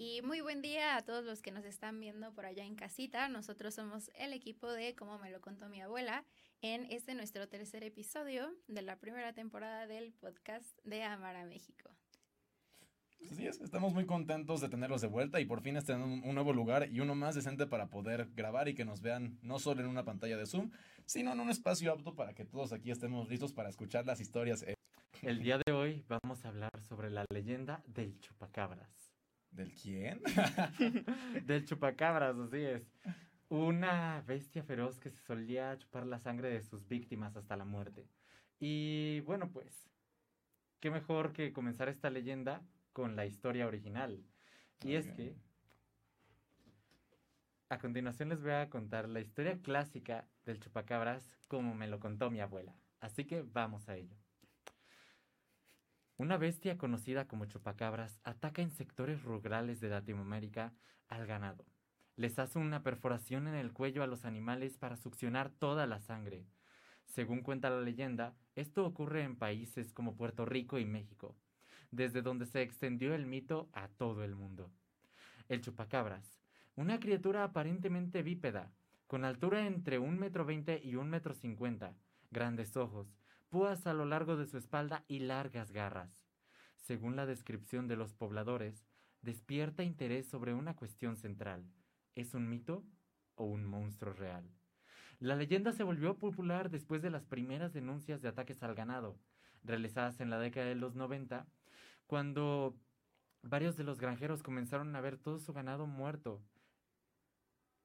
Y muy buen día a todos los que nos están viendo por allá en casita. Nosotros somos el equipo de Como me lo contó mi abuela en este nuestro tercer episodio de la primera temporada del podcast de Amar a México. Así es, estamos muy contentos de tenerlos de vuelta y por fin estén en un nuevo lugar y uno más decente para poder grabar y que nos vean no solo en una pantalla de Zoom, sino en un espacio apto para que todos aquí estemos listos para escuchar las historias. El día de hoy vamos a hablar sobre la leyenda del chupacabras. ¿Del quién? del chupacabras, así es. Una bestia feroz que se solía chupar la sangre de sus víctimas hasta la muerte. Y bueno, pues, qué mejor que comenzar esta leyenda con la historia original. Y es que a continuación les voy a contar la historia clásica del chupacabras como me lo contó mi abuela. Así que vamos a ello. Una bestia conocida como chupacabras ataca en sectores rurales de Latinoamérica al ganado. Les hace una perforación en el cuello a los animales para succionar toda la sangre. Según cuenta la leyenda, esto ocurre en países como Puerto Rico y México, desde donde se extendió el mito a todo el mundo. El chupacabras, una criatura aparentemente bípeda, con altura entre un metro veinte y un metro cincuenta, grandes ojos, púas a lo largo de su espalda y largas garras. Según la descripción de los pobladores, despierta interés sobre una cuestión central. ¿Es un mito o un monstruo real? La leyenda se volvió popular después de las primeras denuncias de ataques al ganado, realizadas en la década de los 90, cuando varios de los granjeros comenzaron a ver todo su ganado muerto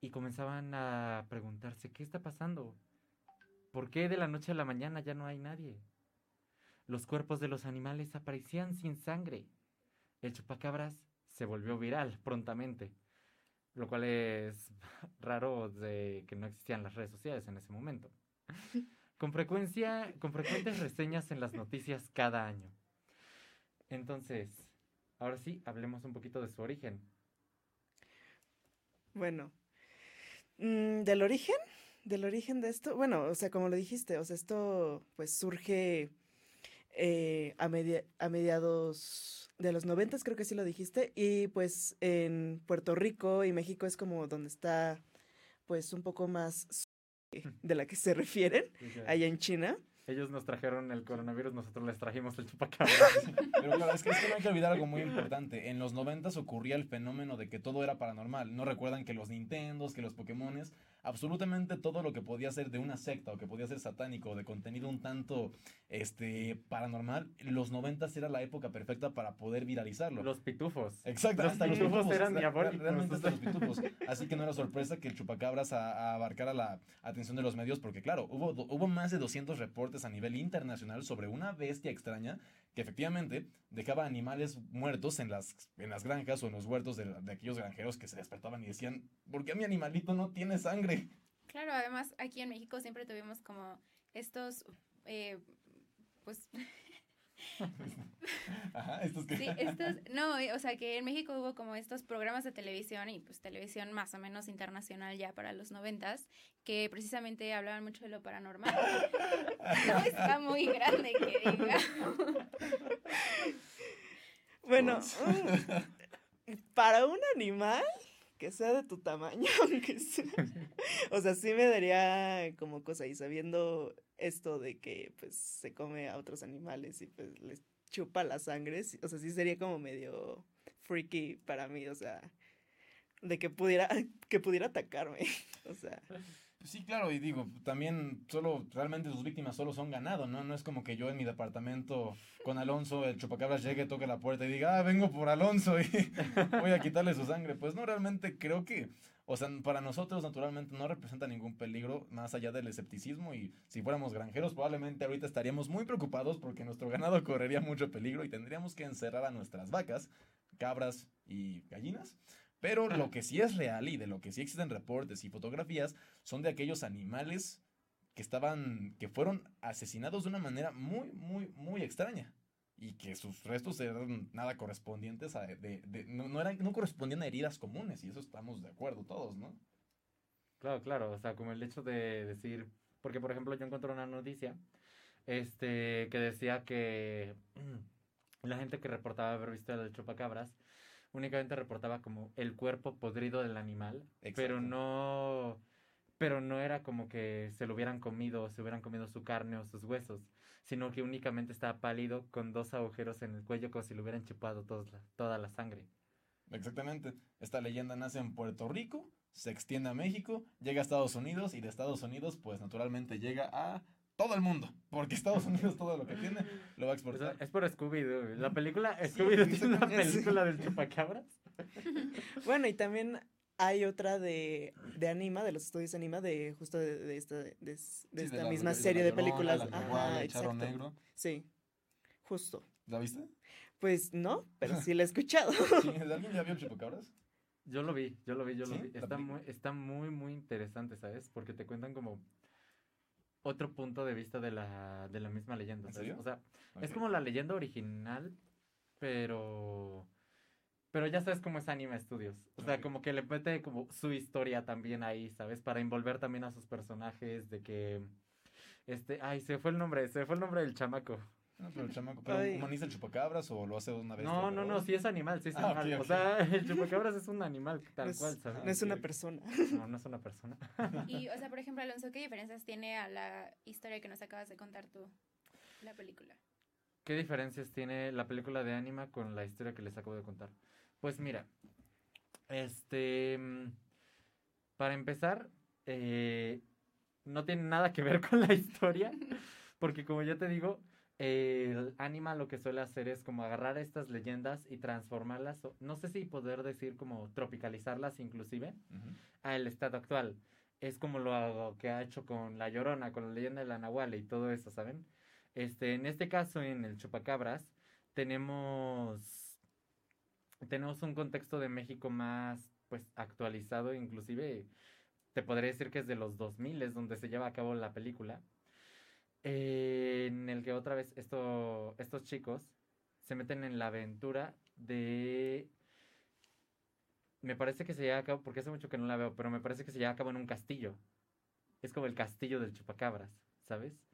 y comenzaban a preguntarse, ¿qué está pasando? ¿Por qué de la noche a la mañana ya no hay nadie? Los cuerpos de los animales aparecían sin sangre. El chupacabras se volvió viral prontamente, lo cual es raro de que no existían las redes sociales en ese momento. Con frecuencia, con frecuentes reseñas en las noticias cada año. Entonces, ahora sí, hablemos un poquito de su origen. Bueno, mm, del origen, del origen de esto, bueno, o sea, como lo dijiste, o sea, esto pues surge eh, a, media, a mediados de los noventas, creo que sí lo dijiste, y pues en Puerto Rico y México es como donde está pues un poco más de la que se refieren, allá en China. Ellos nos trajeron el coronavirus, nosotros les trajimos el chupacabras. Pero claro, es que, es que no hay que olvidar algo muy importante. En los noventas ocurría el fenómeno de que todo era paranormal. No recuerdan que los Nintendos, que los Pokémones, absolutamente todo lo que podía ser de una secta o que podía ser satánico de contenido un tanto este paranormal, los noventas era la época perfecta para poder viralizarlo. Los pitufos. Exacto, los hasta pitufos los pitufos eran diabólicos. Realmente hasta los pitufos. Así que no era sorpresa que el chupacabras a, a abarcara la atención de los medios, porque claro, hubo, hubo más de 200 reportes a nivel internacional sobre una bestia extraña que efectivamente dejaba animales muertos en las, en las granjas o en los huertos de, de aquellos granjeros que se despertaban y decían, ¿por qué mi animalito no tiene sangre? Claro, además aquí en México siempre tuvimos como estos, eh, pues Ajá, estos que... Sí, estos, no, o sea que en México hubo como estos programas de televisión y pues televisión más o menos internacional ya para los noventas, que precisamente hablaban mucho de lo paranormal. No está muy grande que diga. Bueno, mm, para un animal que sea de tu tamaño, o sea, sí me daría como cosa y sabiendo esto de que pues se come a otros animales y pues les chupa la sangre, o sea, sí sería como medio freaky para mí, o sea, de que pudiera que pudiera atacarme, o sea, sí, claro, y digo, también solo, realmente sus víctimas solo son ganado, ¿no? No es como que yo en mi departamento con Alonso, el chupacabras llegue, toque la puerta y diga, ah, vengo por Alonso y voy a quitarle su sangre. Pues no, realmente creo que, o sea, para nosotros naturalmente no representa ningún peligro más allá del escepticismo y si fuéramos granjeros probablemente ahorita estaríamos muy preocupados porque nuestro ganado correría mucho peligro y tendríamos que encerrar a nuestras vacas, cabras y gallinas. Pero lo que sí es real y de lo que sí existen reportes y fotografías son de aquellos animales que estaban, que fueron asesinados de una manera muy, muy, muy extraña. Y que sus restos eran nada correspondientes a, de, de- no, no eran, no correspondían a heridas comunes, y eso estamos de acuerdo todos, ¿no? Claro, claro, o sea, como el hecho de decir, porque por ejemplo yo encontré una noticia, este, que decía que la gente que reportaba haber visto el chupacabras únicamente reportaba como el cuerpo podrido del animal, pero no pero no era como que se lo hubieran comido, o se hubieran comido su carne o sus huesos, sino que únicamente estaba pálido con dos agujeros en el cuello como si le hubieran chupado todos la- toda la sangre. Exactamente. Esta leyenda nace en Puerto Rico, se extiende a México, llega a Estados Unidos y de Estados Unidos, pues naturalmente llega a todo el mundo. Porque Estados Unidos todo lo que tiene lo va a exportar. es por Scooby-Doo. La película Sí, Scooby-Doo tiene una película del chupacabras. Bueno, y también hay otra de, de Anima, de los estudios Anima, de justo de, de esta, de, de Sí, esta de la- misma serie de películas. La Ajá, exacto. Negro. Sí, justo. ¿La viste? Pues no, pero sí la he escuchado. Sí, ¿Alguien ya vio el Chupacabras? Yo lo vi, yo lo vi, yo lo ¿Sí? vi. ¿La Está muy, está muy, muy interesante, ¿sabes? Porque te cuentan como otro punto de vista de la, de la misma leyenda. ¿En ¿sabes? serio? O sea, es como la leyenda original, pero... Pero ya sabes cómo es Anime Studios. O sea, como que le mete como su historia también ahí, ¿sabes? Para envolver también a sus personajes de que... Este, ay, se fue el nombre, se fue el nombre del chamaco. No, pero el chamaco, ¿pero Ay. humaniza el Chupacabras o lo hace una vez? No, no, no, sí es animal, sí es Ah, animal. O sea, el chupacabras es un animal tal No es, cual, ¿sabes? no es una persona. No, no es una persona. Y, o sea, por ejemplo, Alonso, ¿qué diferencias tiene a la historia que nos acabas de contar tú? La película. ¿Qué diferencias tiene la película de Anima con la historia que les acabo de contar? Pues mira, este, mm, para empezar, eh, no tiene nada que ver con la historia, porque como ya te digo, el Anima lo que suele hacer es como agarrar estas leyendas y transformarlas, no sé si poder decir como tropicalizarlas inclusive, Ujú. al estado actual. Es como lo que ha hecho con La Llorona, con la leyenda de la Nahuala y todo eso, ¿saben? Este, en este caso, en el Chupacabras, tenemos, tenemos un contexto de México más, pues, actualizado, inclusive, te podría decir que es de los 2000, es donde se lleva a cabo la película, eh, en el que otra vez esto, estos chicos se meten en la aventura de me parece que se lleva a cabo, porque hace mucho que no la veo, pero me parece que se lleva a cabo en un castillo. Es como el castillo del chupacabras, ¿sabes?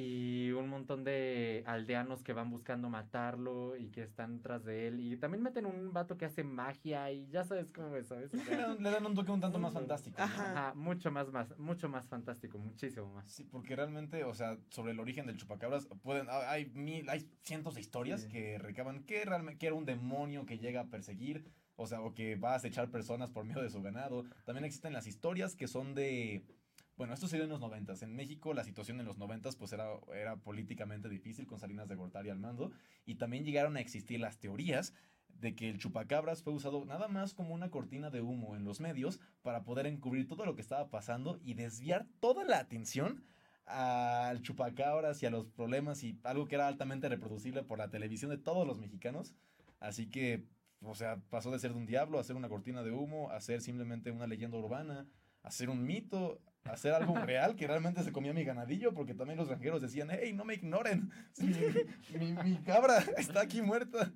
Y un montón de aldeanos que van buscando matarlo y que están tras de él. Y también meten un vato que hace magia y ya sabes cómo es, ¿sabes? O Le dan, le dan un toque un tanto más fantástico. ¿no? Ajá. ajá, mucho más, más, mucho más fantástico, muchísimo más. Sí, porque realmente, o sea, sobre el origen del chupacabras, pueden, ah, hay mil, hay cientos de historias Sí. que recaban que realmente que era un demonio que llega a perseguir, o sea, o que va a acechar personas por medio de su ganado. También existen las historias que son de, bueno, esto se dio en los noventas. En México la situación en los noventas pues era, era políticamente difícil con Salinas de Gortari al mando y también llegaron a existir las teorías de que el chupacabras fue usado nada más como una cortina de humo en los medios para poder encubrir todo lo que estaba pasando y desviar toda la atención al chupacabras y a los problemas y algo que era altamente reproducible por la televisión de todos los mexicanos. Así que, o sea, pasó de ser de un diablo a ser una cortina de humo, a ser simplemente una leyenda urbana, a ser un mito, a ser algo real que realmente se comía mi ganadillo, porque también los granjeros decían, hey, no me ignoren, mi, mi- mi cabra está aquí muerta.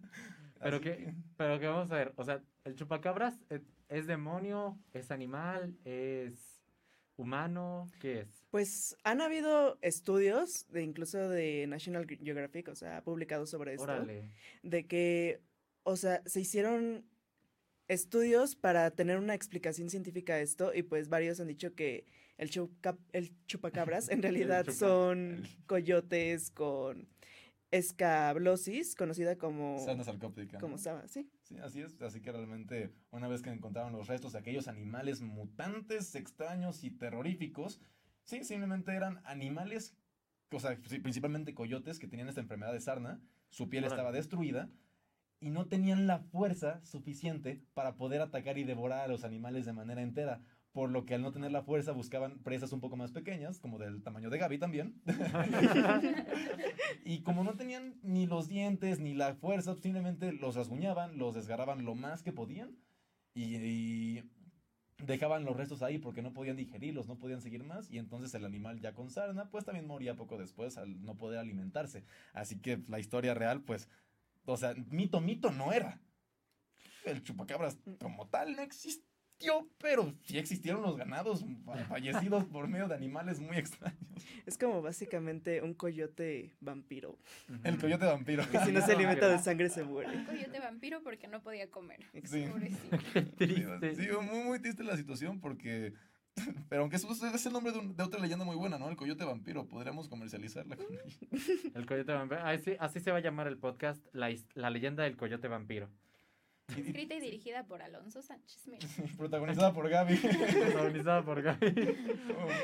Pero Así que, pero que vamos a ver, o sea, el chupacabras eh, es demonio, es animal, es humano, ¿qué es? Pues han habido estudios, de incluso de National Geographic, o sea, publicados sobre esto, Órale. de que, o sea, se hicieron estudios para tener una explicación científica a esto y pues varios han dicho que el, el chupacabras en realidad chupa- son coyotes con escablosis, conocida como... Sarna sarcóptica. como ¿no? sí. Sí, así es. Así que realmente, una vez que encontraron los restos de aquellos animales mutantes, extraños y terroríficos, sí, simplemente eran animales, o sea, principalmente coyotes que tenían esta enfermedad de sarna, su piel estaba destruida y no tenían la fuerza suficiente para poder atacar y devorar a los animales de manera entera. Por lo que al no tener la fuerza buscaban presas un poco más pequeñas, como del tamaño de Gaby también. Y como no tenían ni los dientes ni la fuerza, simplemente los rasguñaban, los desgarraban lo más que podían y, y dejaban los restos ahí porque no podían digerirlos, no podían seguir más y entonces el animal ya con sarna pues también moría poco después al no poder alimentarse. Así que la historia real pues, o sea, mito, mito no era. El chupacabras como tal no existe. Existió, pero sí existieron los ganados fa- fallecidos por medio de animales muy extraños. Es como básicamente un coyote vampiro. El coyote vampiro. Que si no se alimenta de sangre se muere. Un coyote vampiro porque no podía comer. Sí. Pobrecito. Qué Sí, triste. sí, muy, muy triste la situación porque... Pero aunque eso es el nombre de, un- de otra leyenda muy buena, ¿no? El coyote vampiro. Podríamos comercializarla con ella. El coyote vampiro. Ah, sí, así se va a llamar el podcast, la, la leyenda del coyote vampiro. Escrita y dirigida por Alonso Sánchez Mira. protagonizada por Gaby. Protagonizada por Gaby.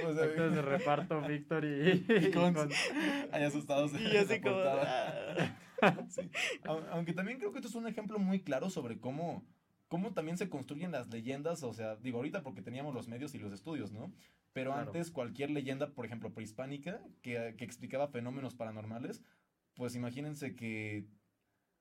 O sea, Actores de reparto, Víctor y, Y. Ahí asustados. Y en yo la así como... ah. Sí. Au- Aunque también creo que esto es un ejemplo muy claro sobre cómo, cómo también se construyen las leyendas. O sea, digo ahorita porque teníamos los medios y los estudios, ¿no? Pero Claro. antes cualquier leyenda, por ejemplo, prehispánica, que, que explicaba fenómenos paranormales, pues imagínense que...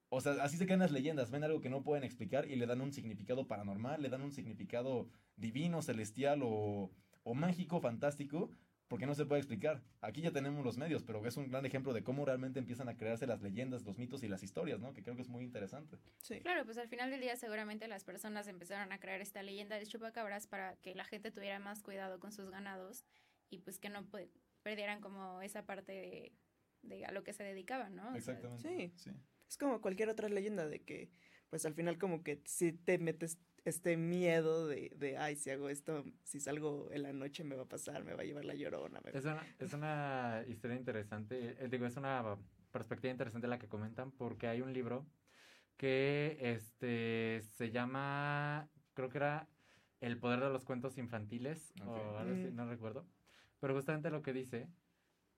O sea, así se quedan las leyendas, ven algo que no pueden explicar y le dan un significado paranormal, le dan un significado divino, celestial o, o mágico, fantástico, porque no se puede explicar. Aquí ya tenemos los medios, pero es un gran ejemplo de cómo realmente empiezan a crearse las leyendas, los mitos y las historias, ¿no? Que creo que es muy interesante. Sí. Claro, pues al final del día seguramente las personas empezaron a crear esta leyenda del chupacabras para que la gente tuviera más cuidado con sus ganados y pues que no pe- perdieran como esa parte de, de a lo que se dedicaban, ¿no? O sea, Exactamente. sí. Es como cualquier otra leyenda de que, pues al final como que si te metes este miedo de, de, ay, si hago esto, si salgo en la noche me va a pasar, me va a llevar la llorona. me- Es una, es una historia interesante, eh, digo, es una perspectiva interesante la que comentan porque hay un libro que este se llama, creo que era El poder de los cuentos infantiles o algo así, Mm. no recuerdo. Pero justamente lo que dice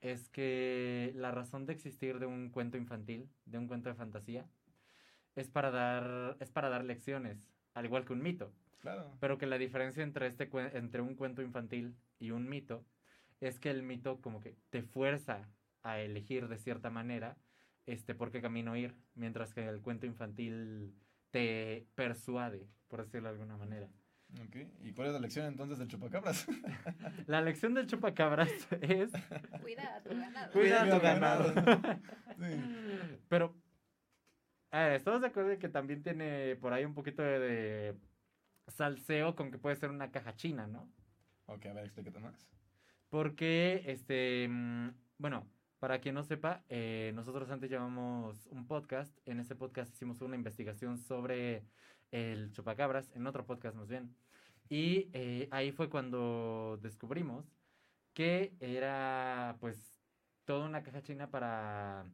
es que la razón de existir de un cuento infantil, de un cuento de fantasía, es para dar, es para dar lecciones, al igual que un mito. Claro. Pero que la diferencia entre, este, entre un cuento infantil y un mito es que el mito como que te fuerza a elegir de cierta manera este, por qué camino ir, mientras que el cuento infantil te persuade, por decirlo de alguna manera. Ok. ¿Y cuál es la lección entonces del chupacabras? La lección del chupacabras es Cuida a tu ganado. Cuida a tu ganado. Sí. Pero, eh, ¿estamos de acuerdo en que también tiene por ahí un poquito de, de salseo con que puede ser una caja china, ¿no? Ok, a ver, explícate más. Porque, este, mm, bueno, para quien no sepa, eh, nosotros antes llevamos un podcast. En ese podcast hicimos una investigación sobre el chupacabras, en otro podcast más bien. Y eh, ahí fue cuando descubrimos que era, pues, toda una caja china para,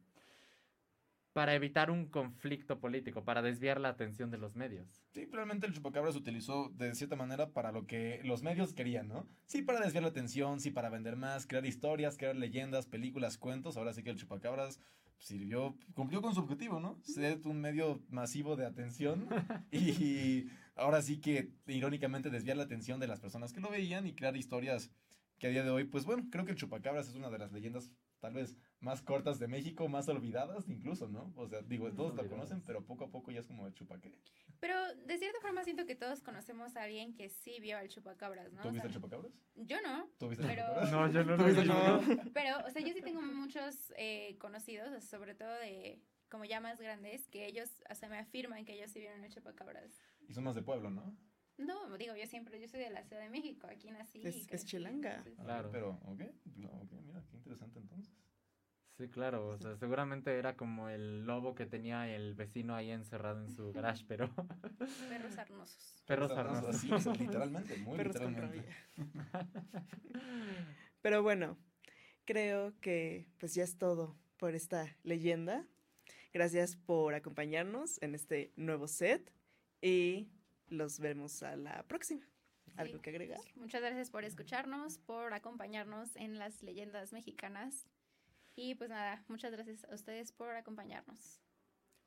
para evitar un conflicto político, para desviar la atención de los medios. Sí, realmente el chupacabra se utilizó de cierta manera para lo que los medios querían, ¿no? Sí, para desviar la atención, sí, para vender más, crear historias, crear leyendas, películas, cuentos. Ahora sí que el chupacabras sirvió, cumplió con su objetivo, ¿no? Ser un medio masivo de atención y ahora sí que irónicamente desviar la atención de las personas que lo veían y crear historias que a día de hoy, pues bueno, creo que el chupacabras es una de las leyendas tal vez más cortas de México, más olvidadas incluso, ¿no? O sea, digo, todos la conocen, pero poco a poco ya es como el chupaqué. Pero de cierta forma siento que todos conocemos a alguien que sí vio al chupacabras, ¿no? ¿Tú O viste sea, el chupacabras? yo no, ¿Tú viste el Pero- chupacabras? No, yo no ¿Tú lo viste vi. el chupacabras? pero, o sea, yo sí tengo muchos eh, conocidos, o sea, sobre todo de como ya más grandes, que ellos, o sea, me afirman que ellos sí vieron el chupacabras. Y son más de pueblo, ¿no? No, digo, yo siempre, yo soy de la Ciudad de México, aquí nací. Es- chilanga. entonces- Ah, Claro. Pero, ok, no, ok, mira, qué interesante entonces. Sí, claro, o sea, seguramente era como el lobo que tenía el vecino ahí encerrado en su garage, pero Perros arnosos. perros arnosos. Sea, literalmente, muy Perros con literalmente. rabia. Pero bueno, creo que pues ya es todo por esta leyenda. Gracias por acompañarnos en este nuevo set y los vemos a la próxima. ¿Algo Sí. que agregar? Muchas gracias por escucharnos, por acompañarnos en las leyendas mexicanas. Y pues nada, muchas gracias a ustedes por acompañarnos.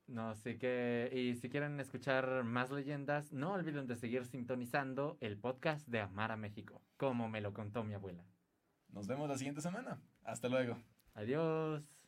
No, así que, y si quieren escuchar más leyendas, no olviden de seguir sintonizando el podcast de Amar a México, como me lo contó mi abuela. Nos vemos la siguiente semana. Hasta luego. Adiós.